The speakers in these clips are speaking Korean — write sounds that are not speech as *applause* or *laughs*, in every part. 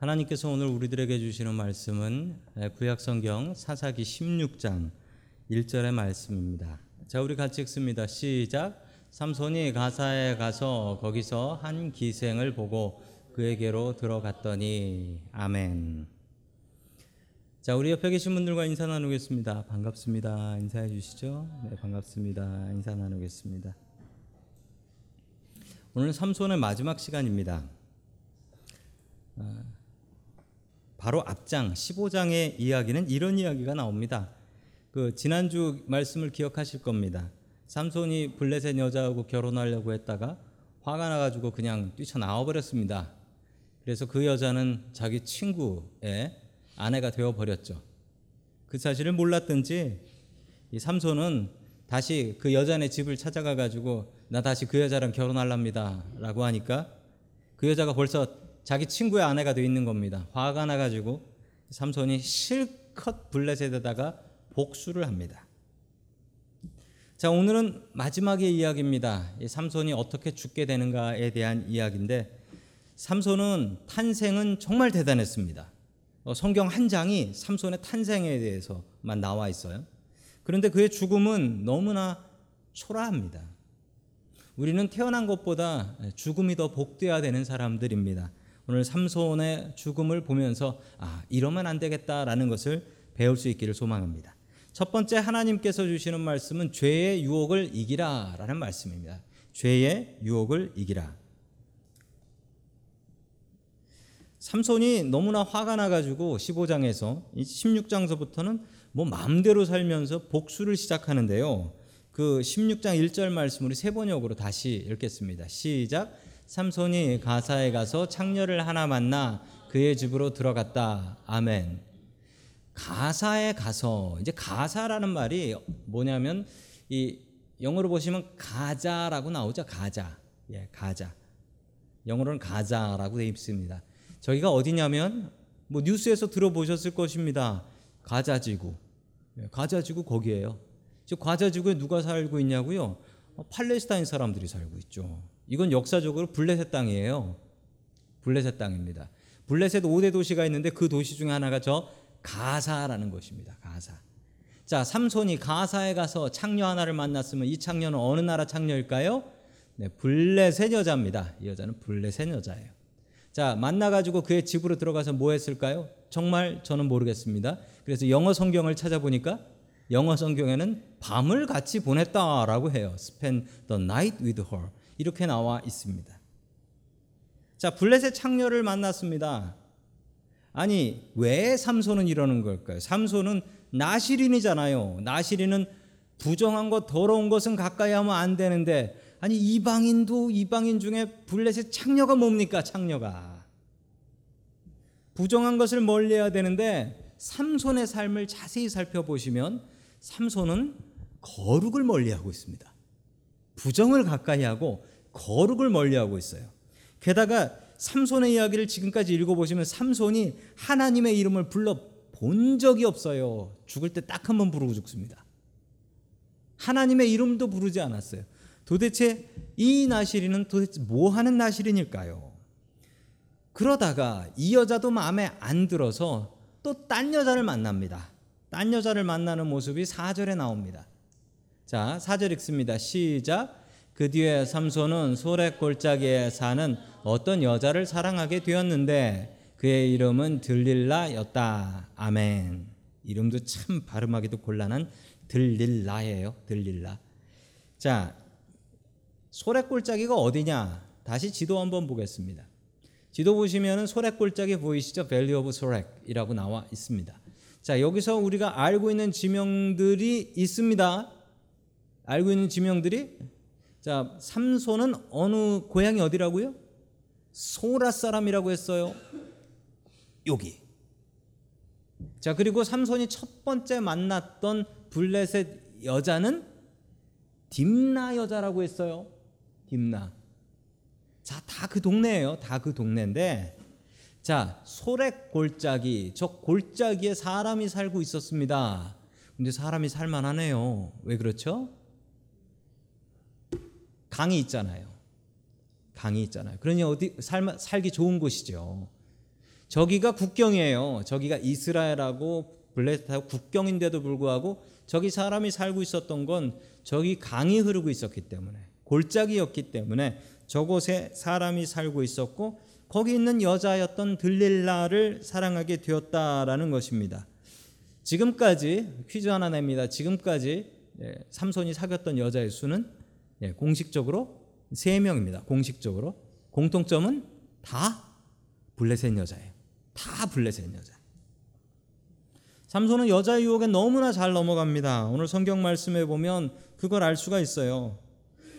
하나님께서 오늘 우리들에게 주시는 말씀은 구약성경 사사기 16장 1절의 말씀입니다. 자, 우리 같이 읽습니다. 시작. 삼손이 가사에 가서 거기서 한 기생을 보고 그에게로 들어갔더니 아멘. 자, 우리 옆에 계신 분들과 인사 나누겠습니다. 반갑습니다. 인사해 주시죠. 네, 반갑습니다. 인사 나누겠습니다. 오늘 삼손의 마지막 시간입니다. 아, 바로 앞장 15장의 이야기는 이런 이야기가 나옵니다. 그 지난주 말씀을 기억하실 겁니다. 삼손이 블레셋 여자하고 결혼하려고 했다가 화가 나가지고 그냥 뛰쳐나와 버렸습니다. 그래서 그 여자는 자기 친구의 아내가 되어 버렸죠. 그 사실을 몰랐든지 이 삼손은 다시 그 여자네 집을 찾아가 가지고 나 다시 그 여자랑 결혼할랍니다라고 하니까 그 여자가 벌써 자기 친구의 아내가 되어 있는 겁니다. 화가 나가지고 삼손이 실컷 블레셋에다가 복수를 합니다. 자 오늘은 마지막의 이야기입니다. 삼손이 어떻게 죽게 되는가에 대한 이야기인데 삼손은 탄생은 정말 대단했습니다. 어, 성경 한 장이 삼손의 탄생에 대해서만 나와 있어요. 그런데 그의 죽음은 너무나 초라합니다. 우리는 태어난 것보다 죽음이 더 복되어야 되는 사람들입니다. 오늘 삼손의 죽음을 보면서 아, 이러면 안 되겠다라는 것을 배울 수 있기를 소망합니다. 첫 번째 하나님께서 주시는 말씀은 죄의 유혹을 이기라라는 말씀입니다. 죄의 유혹을 이기라. 삼손이 너무나 화가 나가지고 15장에서 16장서부터는 뭐 마음대로 살면서 복수를 시작하는데요. 그 16장 1절 말씀으로 세 번역으로 다시 읽겠습니다. 시작. 삼손이 가사에 가서 창녀를 하나 만나 그의 집으로 들어갔다. 아멘. 가사에 가서 이제 가사라는 말이 뭐냐면 이 영어로 보시면 가자라고 나오죠. 가자. 예, 가자. 영어로는 가자라고 되어 있습니다. 저희가 어디냐면 뭐 뉴스에서 들어보셨을 것입니다. 가자지구. 예, 가자지구 거기에요. 즉 가자지구에 누가 살고 있냐고요? 어, 팔레스타인 사람들이 살고 있죠. 이건 역사적으로 블레셋 땅이에요. 블레셋 땅입니다. 블레셋 5대 도시가 있는데 그 도시 중에 하나가 저 가사라는 것입니다. 가사. 자, 삼손이 가사에 가서 창녀 하나를 만났으면 이 창녀는 어느 나라 창녀일까요? 네, 블레셋 여자입니다. 이 여자는 블레셋 여자예요. 자, 만나가지고 그의 집으로 들어가서 뭐 했을까요? 정말 저는 모르겠습니다. 그래서 영어 성경을 찾아보니까 영어 성경에는 밤을 같이 보냈다라고 해요. Spend the night with her. 이렇게 나와 있습니다. 자, 블레셋 창녀를 만났습니다. 아니, 왜 삼손은 이러는 걸까요? 삼손은 나시린이잖아요. 나시린은 부정한 것, 더러운 것은 가까이 하면 안 되는데, 아니, 이방인도 이방인 중에 블레셋 창녀가 뭡니까? 창녀가. 부정한 것을 멀리 해야 되는데, 삼손의 삶을 자세히 살펴보시면, 삼손은 거룩을 멀리 하고 있습니다. 부정을 가까이 하고 거룩을 멀리하고 있어요. 게다가 삼손의 이야기를 지금까지 읽어보시면 삼손이 하나님의 이름을 불러 본 적이 없어요. 죽을 때 딱 한 번 부르고 죽습니다. 하나님의 이름도 부르지 않았어요. 도대체 이 나시리는 도대체 뭐 하는 나시린일까요? 그러다가 이 여자도 마음에 안 들어서 또 딴 여자를 만납니다. 딴 여자를 만나는 모습이 4절에 나옵니다. 자, 4절 읽습니다. 시작. 그 뒤에 삼손은 소래 골짜기에 사는 어떤 여자를 사랑하게 되었는데 그의 이름은 들릴라였다. 아멘. 이름도 참 발음하기도 곤란한 들릴라예요. 들릴라. 자, 소렉 골짜기가 어디냐? 다시 지도 한번 보겠습니다. 지도 보시면은 소렉 골짜기 보이시죠? Valley of Sorek이라고 나와 있습니다. 자, 여기서 우리가 알고 있는 지명들이 있습니다. 알고 있는 지명들이 자, 삼손은 어느 고향이 어디라고요? 소라 사람이라고 했어요. 여기. 자, 그리고 삼손이 첫 번째 만났던 블레셋 여자는 딥나 여자라고 했어요. 딥나. 자, 다 그 동네예요. 다 그 동네인데 자, 소렉 골짜기. 저 골짜기에 사람이 살고 있었습니다. 근데 사람이 살만하네요. 왜 그렇죠? 강이 있잖아요. 강이 있잖아요. 그러니 어디 살, 살기 좋은 곳이죠. 저기가 국경이에요. 저기가 이스라엘하고 블레셋하고 국경인데도 불구하고 저기 사람이 살고 있었던 건 저기 강이 흐르고 있었기 때문에 골짜기였기 때문에 저곳에 사람이 살고 있었고 거기 있는 여자였던 들릴라를 사랑하게 되었다라는 것입니다. 지금까지 퀴즈 하나 냅니다. 지금까지 예, 삼손이 사귀었던 여자의 수는 예, 공식적으로 세 명입니다. 공식적으로 공통점은 다 블레셋 여자예요. 다 블레셋 여자. 삼손은 여자 유혹에 너무나 잘 넘어갑니다. 오늘 성경 말씀에 보면 그걸 알 수가 있어요.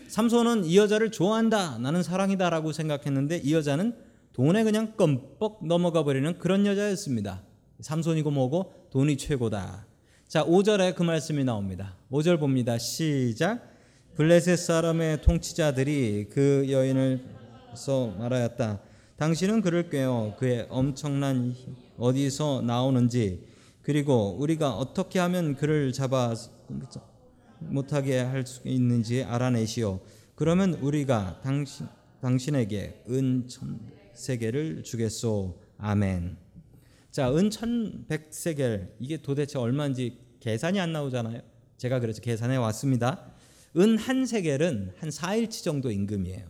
삼손은 이 여자를 좋아한다. 나는 사랑이다라고 생각했는데 이 여자는 돈에 그냥 껌뻑 넘어가 버리는 그런 여자였습니다. 삼손이고 뭐고 돈이 최고다. 자, 5절에 그 말씀이 나옵니다. 5절 봅니다. 시작. 블레셋 사람의 통치자들이 그 여인을 써 말하였다. 당신은 그를 꿰어 그의 엄청난 힘 어디서 나오는지 그리고 우리가 어떻게 하면 그를 잡아 못하게 할 수 있는지 알아내시오. 그러면 우리가 당신 당신에게 은 천 세계를 주겠소. 아멘. 자, 은 천백 세겔 이게 도대체 얼마인지 계산이 안 나오잖아요. 제가 그래서 계산해 왔습니다. 은 한 세겔은 한 4일치 정도 임금이에요.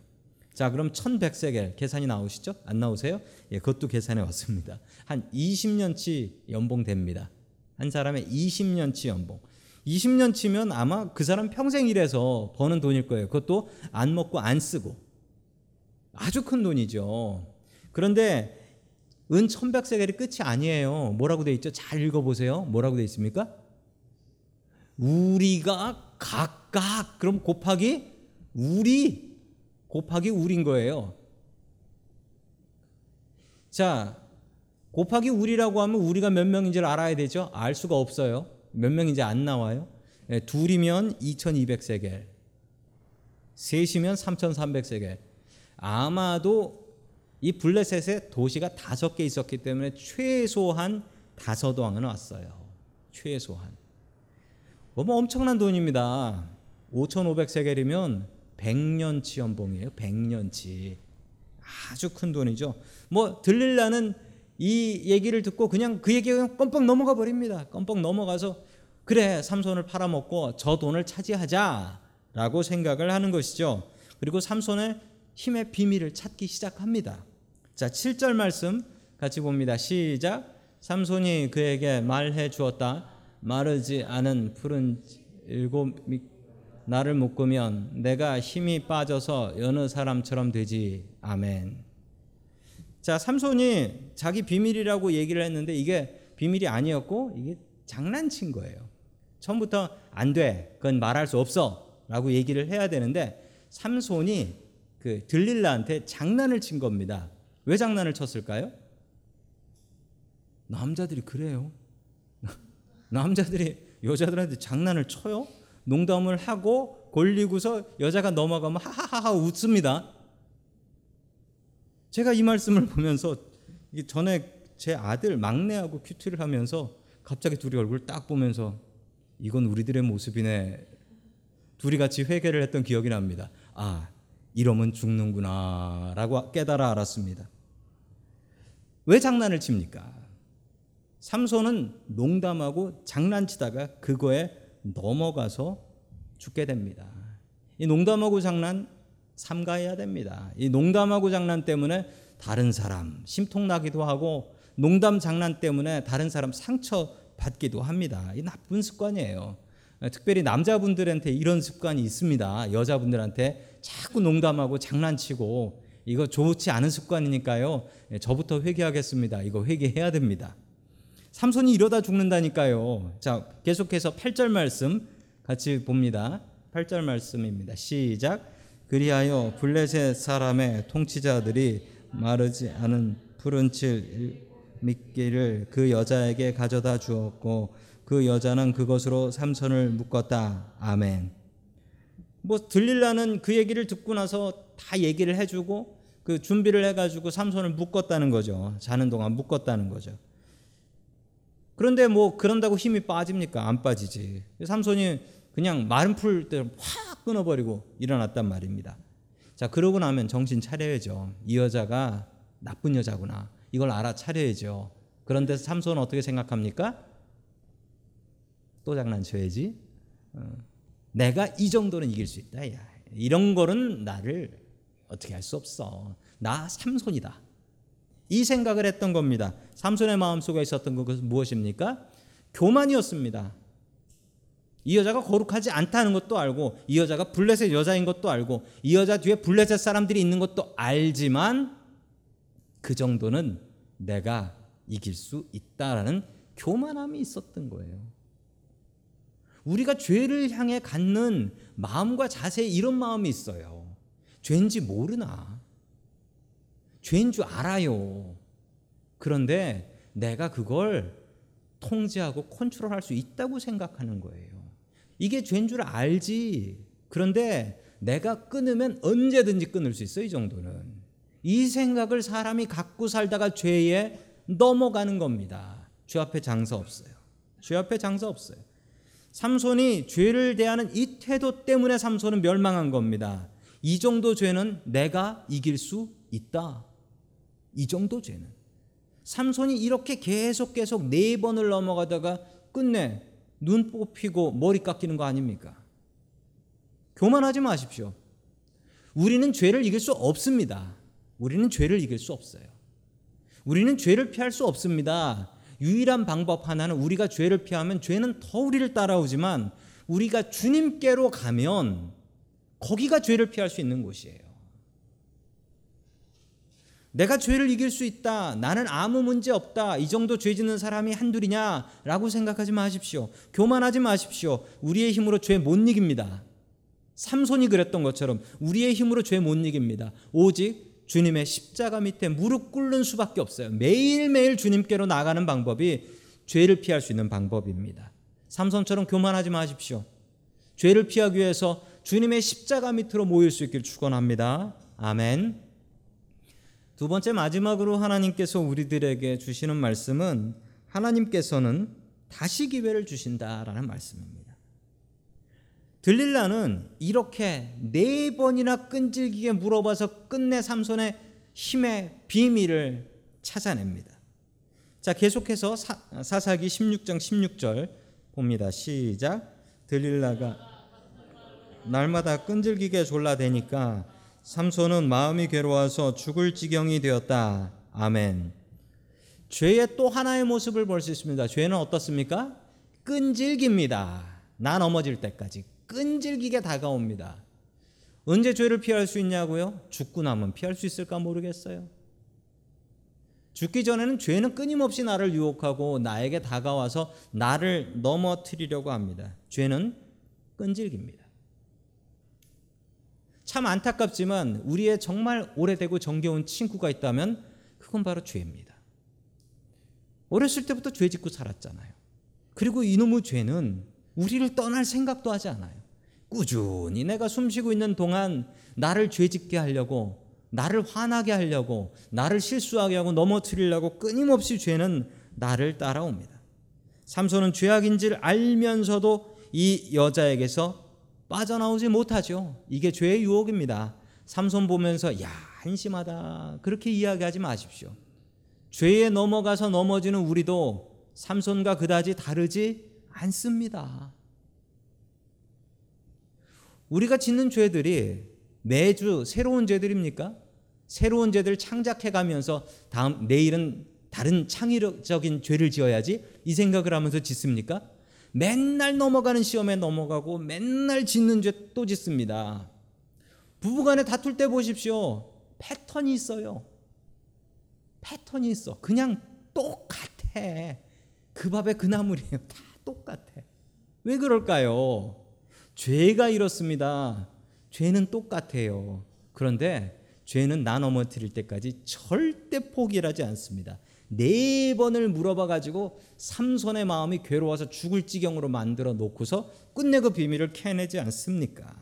자, 그럼 1100세겔 계산이 나오시죠? 안 나오세요? 예, 그것도 계산해 왔습니다. 한 20년치 연봉 됩니다. 한 사람의 20년치 연봉. 20년치면 아마 그 사람 평생 일해서 버는 돈일 거예요. 그것도 안 먹고 안 쓰고. 아주 큰 돈이죠. 그런데 은 1100세겔이 끝이 아니에요. 뭐라고 돼 있죠? 잘 읽어 보세요. 뭐라고 돼 있습니까? 우리가 각 각 그럼 곱하기 우리 곱하기 우린 거예요. 자, 곱하기 우리라고 하면 우리가 몇 명인지를 알아야 되죠? 알 수가 없어요. 몇 명인지 안 나와요. 네, 둘이면 2200세겔. 셋이면 3300세겔. 아마도 이 블레셋에 도시가 다섯 개 있었기 때문에 최소한 다섯 왕은 왔어요. 최소한. 뭐, 뭐 엄청난 돈입니다. 5,500세겔이면 100년치 연봉이에요. 100년치. 아주 큰 돈이죠. 뭐 들릴라는 이 얘기를 듣고 그냥 그 얘기가 그냥 껌뻑 넘어가 버립니다. 껌뻑 넘어가서 그래 삼손을 팔아먹고 저 돈을 차지하자라고 생각을 하는 것이죠. 그리고 삼손의 힘의 비밀을 찾기 시작합니다. 자, 7절 말씀 같이 봅니다. 시작. 삼손이 그에게 말해 주었다. 마르지 않은 푸른 일곱 나를 묶으면 내가 힘이 빠져서 여느 사람처럼 되지. 아멘. 자, 삼손이 자기 비밀이라고 얘기를 했는데 이게 비밀이 아니었고 이게 장난친 거예요. 처음부터 안 돼. 그건 말할 수 없어. 라고 얘기를 해야 되는데 삼손이 그 들릴라한테 장난을 친 겁니다. 왜 장난을 쳤을까요? 남자들이 그래요. *laughs* 남자들이 여자들한테 장난을 쳐요? 농담을 하고 골리고서 여자가 넘어가면 하하하하 웃습니다. 제가 이 말씀을 보면서 전에 제 아들 막내하고 큐티를 하면서 갑자기 둘이 얼굴 딱 보면서 이건 우리들의 모습이네. 둘이 같이 회개를 했던 기억이 납니다. 아, 이러면 죽는구나 라고 깨달아 알았습니다. 왜 장난을 칩니까? 삼손은 농담하고 장난치다가 그거에 넘어가서 죽게 됩니다. 이 농담하고 장난 삼가해야 됩니다. 이 농담하고 장난 때문에 다른 사람 심통나기도 하고 농담 장난 때문에 다른 사람 상처 받기도 합니다. 이 나쁜 습관이에요. 특별히 남자분들한테 이런 습관이 있습니다. 여자분들한테 자꾸 농담하고 장난치고 이거 좋지 않은 습관이니까요. 저부터 회개하겠습니다. 이거 회개해야 됩니다. 삼손이 이러다 죽는다니까요. 자, 계속해서 8절 말씀 같이 봅니다. 8절 말씀입니다. 시작. 그리하여 블레셋 사람의 통치자들이 마르지 않은 푸른 칠 미끼를 그 여자에게 가져다 주었고 그 여자는 그것으로 삼손을 묶었다. 아멘. 뭐 들릴라는 그 얘기를 듣고 나서 다 얘기를 해주고 그 준비를 해가지고 삼손을 묶었다는 거죠. 자는 동안 묶었다는 거죠. 그런데 뭐 그런다고 힘이 빠집니까? 안 빠지지. 삼손이 그냥 마른 풀때확 끊어버리고 일어났단 말입니다. 자, 그러고 나면 정신 차려야죠. 이 여자가 나쁜 여자구나. 이걸 알아차려야죠. 그런데 삼손은 어떻게 생각합니까? 또 장난쳐야지. 어, 내가 이 정도는 이길 수 있다. 야, 이런 거는 나를 어떻게 할 수 없어. 나 삼손이다. 이 생각을 했던 겁니다. 삼손의 마음속에 있었던 것은 무엇입니까? 교만이었습니다. 이 여자가 거룩하지 않다는 것도 알고 이 여자가 블레셋 여자인 것도 알고 이 여자 뒤에 블레셋 사람들이 있는 것도 알지만 그 정도는 내가 이길 수 있다라는 교만함이 있었던 거예요. 우리가 죄를 향해 갖는 마음과 자세에 이런 마음이 있어요. 죄인지 모르나? 죄인 줄 알아요. 그런데 내가 그걸 통제하고 컨트롤할 수 있다고 생각하는 거예요. 이게 죄인 줄 알지. 그런데 내가 끊으면 언제든지 끊을 수 있어 이 정도는. 이 생각을 사람이 갖고 살다가 죄에 넘어가는 겁니다. 죄 앞에 장사 없어요. 죄 앞에 장사 없어요. 삼손이 죄를 대하는 이 태도 때문에 삼손은 멸망한 겁니다. 이 정도 죄는 내가 이길 수 있다. 이 정도 죄는. 삼손이 이렇게 계속 계속 네 번을 넘어가다가 끝내 눈 뽑히고 머리 깎이는 거 아닙니까? 교만하지 마십시오. 우리는 죄를 이길 수 없습니다. 우리는 죄를 이길 수 없어요. 우리는 죄를 피할 수 없습니다. 유일한 방법 하나는 우리가 죄를 피하면 죄는 더 우리를 따라오지만 우리가 주님께로 가면 거기가 죄를 피할 수 있는 곳이에요. 내가 죄를 이길 수 있다. 나는 아무 문제 없다. 이 정도 죄 짓는 사람이 한둘이냐? 라고 생각하지 마십시오. 교만하지 마십시오. 우리의 힘으로 죄 못 이깁니다. 삼손이 그랬던 것처럼 우리의 힘으로 죄 못 이깁니다. 오직 주님의 십자가 밑에 무릎 꿇는 수밖에 없어요. 매일매일 주님께로 나가는 방법이 죄를 피할 수 있는 방법입니다. 삼손처럼 교만하지 마십시오. 죄를 피하기 위해서 주님의 십자가 밑으로 모일 수 있길 축원합니다. 아멘. 두 번째 마지막으로 하나님께서 우리들에게 주시는 말씀은 하나님께서는 다시 기회를 주신다라는 말씀입니다. 들릴라는 이렇게 네 번이나 끈질기게 물어봐서 끝내 삼손의 힘의 비밀을 찾아냅니다. 자, 계속해서 사, 사기 16장 16절 봅니다. 시작. 들릴라가 날마다 끈질기게 졸라대니까 삼손은 마음이 괴로워서 죽을 지경이 되었다. 아멘. 죄의 또 하나의 모습을 볼 수 있습니다. 죄는 어떻습니까? 끈질깁니다. 나 넘어질 때까지 끈질기게 다가옵니다. 언제 죄를 피할 수 있냐고요? 죽고 나면 피할 수 있을까 모르겠어요. 죽기 전에는 죄는 끊임없이 나를 유혹하고 나에게 다가와서 나를 넘어뜨리려고 합니다. 죄는 끈질깁니다. 참 안타깝지만 우리의 정말 오래되고 정겨운 친구가 있다면 그건 바로 죄입니다. 어렸을 때부터 죄 짓고 살았잖아요. 그리고 이놈의 죄는 우리를 떠날 생각도 하지 않아요. 꾸준히 내가 숨 쉬고 있는 동안 나를 죄 짓게 하려고 나를 화나게 하려고 나를 실수하게 하고 넘어뜨리려고 끊임없이 죄는 나를 따라옵니다. 삼손은 죄악인 줄 알면서도 이 여자에게서 빠져나오지 못하죠. 이게 죄의 유혹입니다. 삼손 보면서 야 한심하다 그렇게 이야기하지 마십시오. 죄에 넘어가서 넘어지는 우리도 삼손과 그다지 다르지 않습니다. 우리가 짓는 죄들이 매주 새로운 죄들입니까? 새로운 죄들 창작해 가면서 다음 내일은 다른 창의적인 죄를 지어야지 이 생각을 하면서 짓습니까? 맨날 넘어가는 시험에 넘어가고 맨날 짓는 죄 또 짓습니다. 부부간에 다툴 때 보십시오. 패턴이 있어요. 패턴이 있어. 그냥 똑같아. 그 밥에 그 나물이에요. *laughs* 다 똑같아. 왜 그럴까요? 죄가 이렇습니다. 죄는 똑같아요. 그런데 죄는 나 넘어뜨릴 때까지 절대 포기하지 않습니다. 네 번을 물어봐 가지고 삼손의 마음이 괴로워서 죽을 지경으로 만들어 놓고서 끝내 그 비밀을 캐내지 않습니까?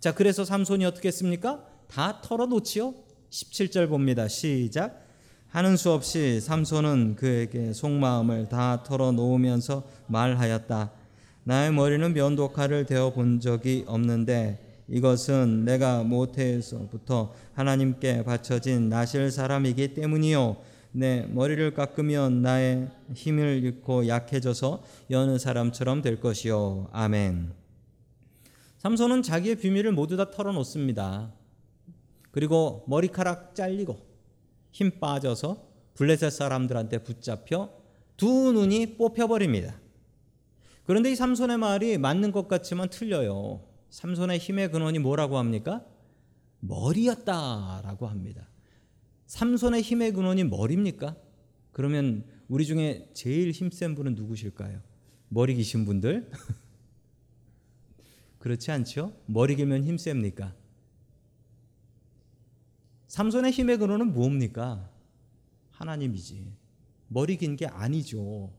자, 그래서 삼손이 어떻게 했습니까? 다 털어놓지요. 17절 봅니다. 시작. 하는 수 없이 삼손은 그에게 속마음을 다 털어놓으면서 말하였다. 나의 머리는 면도칼을 대어 본 적이 없는데 이것은 내가 모태에서부터 하나님께 바쳐진 나실 사람이기 때문이요. 내 머리를 깎으면 나의 힘을 잃고 약해져서 여느 사람처럼 될 것이요. 아멘. 삼손은 자기의 비밀을 모두 다 털어놓습니다. 그리고 머리카락 잘리고 힘 빠져서 블레셋 사람들한테 붙잡혀 두 눈이 뽑혀버립니다. 그런데 이 삼손의 말이 맞는 것 같지만 틀려요. 삼손의 힘의 근원이 뭐라고 합니까? 머리였다라고 합니다. 삼손의 힘의 근원이 머리입니까? 그러면 우리 중에 제일 힘센 분은 누구실까요? 머리 기신 분들? *laughs* 그렇지 않죠? 머리 길면 힘셉니까? 삼손의 힘의 근원은 뭡니까? 하나님이지. 머리 긴 게 아니죠.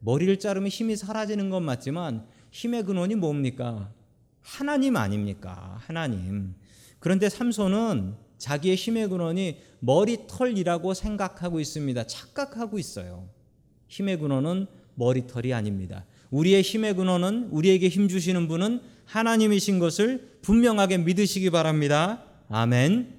머리를 자르면 힘이 사라지는 건 맞지만 힘의 근원이 뭡니까? 하나님 아닙니까? 하나님. 그런데 삼손은 자기의 힘의 근원이 머리털이라고 생각하고 있습니다. 착각하고 있어요. 힘의 근원은 머리털이 아닙니다. 우리의 힘의 근원은 우리에게 힘 주시는 분은 하나님이신 것을 분명하게 믿으시기 바랍니다. 아멘.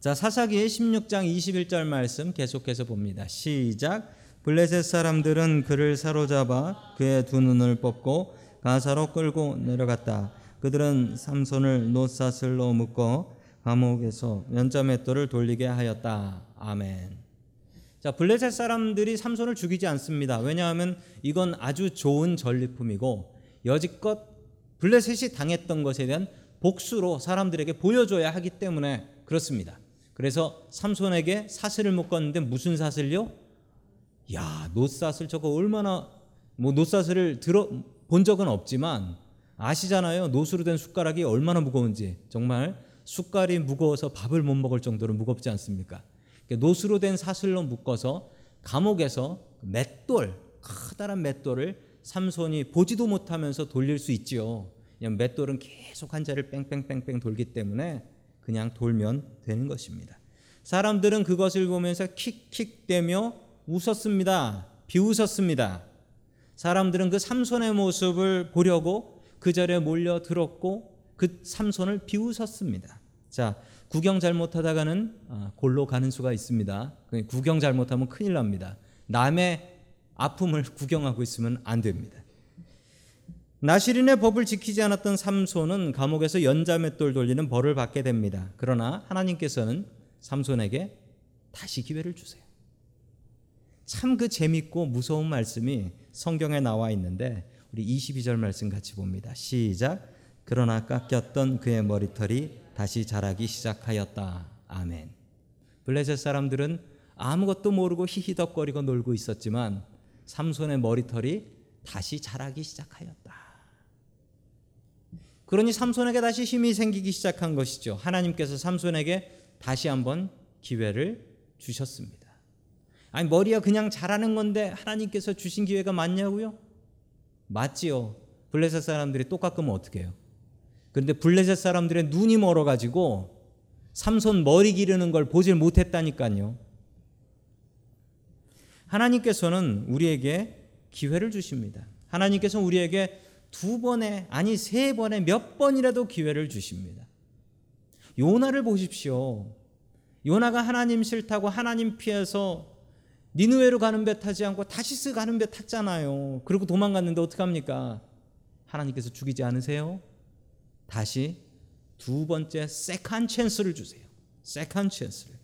자, 사사기의 16장 21절 말씀 계속해서 봅니다. 시작. 블레셋 사람들은 그를 사로잡아 그의 두 눈을 뽑고 가사로 끌고 내려갔다. 그들은 삼손을 노사슬로 묶어 감옥에서 면자맷돌을 돌리게 하였다. 아멘. 자, 블레셋 사람들이 삼손을 죽이지 않습니다. 왜냐하면 이건 아주 좋은 전리품이고 여지껏 블레셋이 당했던 것에 대한 복수로 사람들에게 보여줘야 하기 때문에 그렇습니다. 그래서 삼손에게 사슬을 묶었는데 무슨 사슬요? 야, 노사슬 저거 얼마나 뭐 노사슬을 들어 본 적은 없지만 아시잖아요. 노수로 된 숟가락이 얼마나 무거운지. 정말 숟갈이 무거워서 밥을 못 먹을 정도로 무겁지 않습니까? 노수로 된 사슬로 묶어서 감옥에서 맷돌, 커다란 맷돌을 삼손이 보지도 못하면서 돌릴 수 있지요. 그냥 맷돌은 계속 한 자리를 뺑뺑뺑뺑 돌기 때문에 그냥 돌면 되는 것입니다. 사람들은 그것을 보면서 킥킥대며 웃었습니다. 비웃었습니다. 사람들은 그 삼손의 모습을 보려고 그 자리에 몰려들었고 그 삼손을 비웃었습니다. 자, 구경 잘못하다가는 아, 골로 가는 수가 있습니다. 구경 잘못하면 큰일 납니다. 남의 아픔을 구경하고 있으면 안 됩니다. 나시린의 법을 지키지 않았던 삼손은 감옥에서 연자맷돌 돌리는 벌을 받게 됩니다. 그러나 하나님께서는 삼손에게 다시 기회를 주세요. 참 그 재밌고 무서운 말씀이 성경에 나와 있는데 우리 22절 말씀 같이 봅니다. 시작. 그러나 깎였던 그의 머리털이 다시 자라기 시작하였다. 아멘. 블레셋 사람들은 아무것도 모르고 히히덕거리고 놀고 있었지만 삼손의 머리털이 다시 자라기 시작하였다. 그러니 삼손에게 다시 힘이 생기기 시작한 것이죠. 하나님께서 삼손에게 다시 한번 기회를 주셨습니다. 아니 머리가 그냥 자라는 건데 하나님께서 주신 기회가 맞냐고요? 맞지요. 블레셋 사람들이 똑 깎으면 어떻게 해요? 그런데 블레셋 사람들의 눈이 멀어 가지고 삼손 머리 기르는 걸 보질 못했다니까요. 하나님께서는 우리에게 기회를 주십니다. 하나님께서는 우리에게 두 번에 아니 세 번에 몇 번이라도 기회를 주십니다. 요나를 보십시오. 요나가 하나님 싫다고 하나님 피해서 니누웨로 가는 배 타지 않고 다시스 가는 배 탔잖아요. 그리고 도망갔는데 어떡합니까? 하나님께서 죽이지 않으세요? 다시 두 번째 second chance를 주세요. second chance를.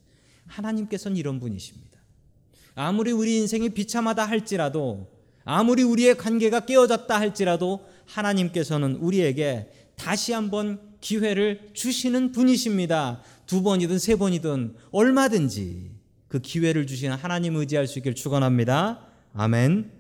하나님께서는 이런 분이십니다. 아무리 우리 인생이 비참하다 할지라도 아무리 우리의 관계가 깨어졌다 할지라도 하나님께서는 우리에게 다시 한번 기회를 주시는 분이십니다. 두 번이든 세 번이든 얼마든지 그 기회를 주시는 하나님 의지할 수 있길 축원합니다. 아멘.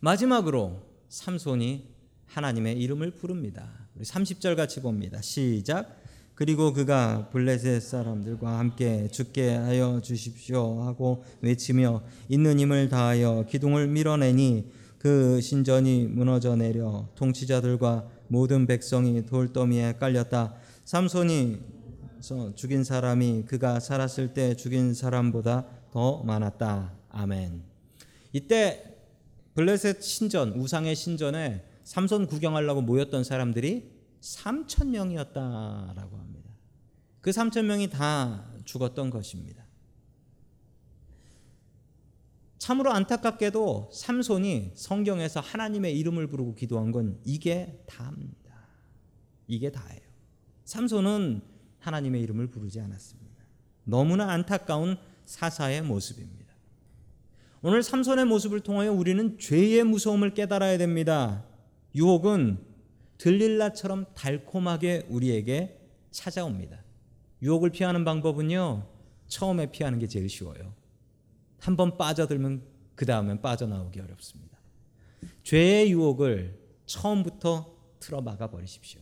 마지막으로 삼손이 하나님의 이름을 부릅니다. 우리 30절 같이 봅니다. 시작. 그리고 그가 블레셋 사람들과 함께 죽게 하여 주십시오 하고 외치며 있는 힘을 다하여 기둥을 밀어내니 그 신전이 무너져 내려 통치자들과 모든 백성이 돌더미에 깔렸다. 삼손이 죽인 사람이 그가 살았을 때 죽인 사람보다 더 많았다. 아멘. 이때 블레셋 신전 우상의 신전에 삼손 구경하려고 모였던 사람들이 3천 명이었다라고 합니다. 그 3천 명이 다 죽었던 것입니다. 참으로 안타깝게도 삼손이 성경에서 하나님의 이름을 부르고 기도한 건 이게 다입니다. 이게 다예요. 삼손은 하나님의 이름을 부르지 않았습니다. 너무나 안타까운 사사의 모습입니다. 오늘 삼손의 모습을 통하여 우리는 죄의 무서움을 깨달아야 됩니다. 유혹은 들릴라처럼 달콤하게 우리에게 찾아옵니다. 유혹을 피하는 방법은요. 처음에 피하는 게 제일 쉬워요. 한 번 빠져들면 그 다음엔 빠져나오기 어렵습니다. 죄의 유혹을 처음부터 틀어 막아 버리십시오.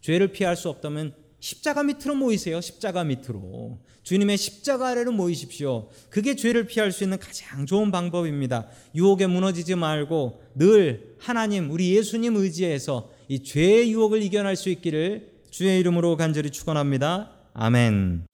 죄를 피할 수 없다면 십자가 밑으로 모이세요. 십자가 밑으로. 주님의 십자가 아래로 모이십시오. 그게 죄를 피할 수 있는 가장 좋은 방법입니다. 유혹에 무너지지 말고 늘 하나님, 우리 예수님 의지해서 이 죄의 유혹을 이겨낼 수 있기를 주의 이름으로 간절히 축원합니다. 아멘.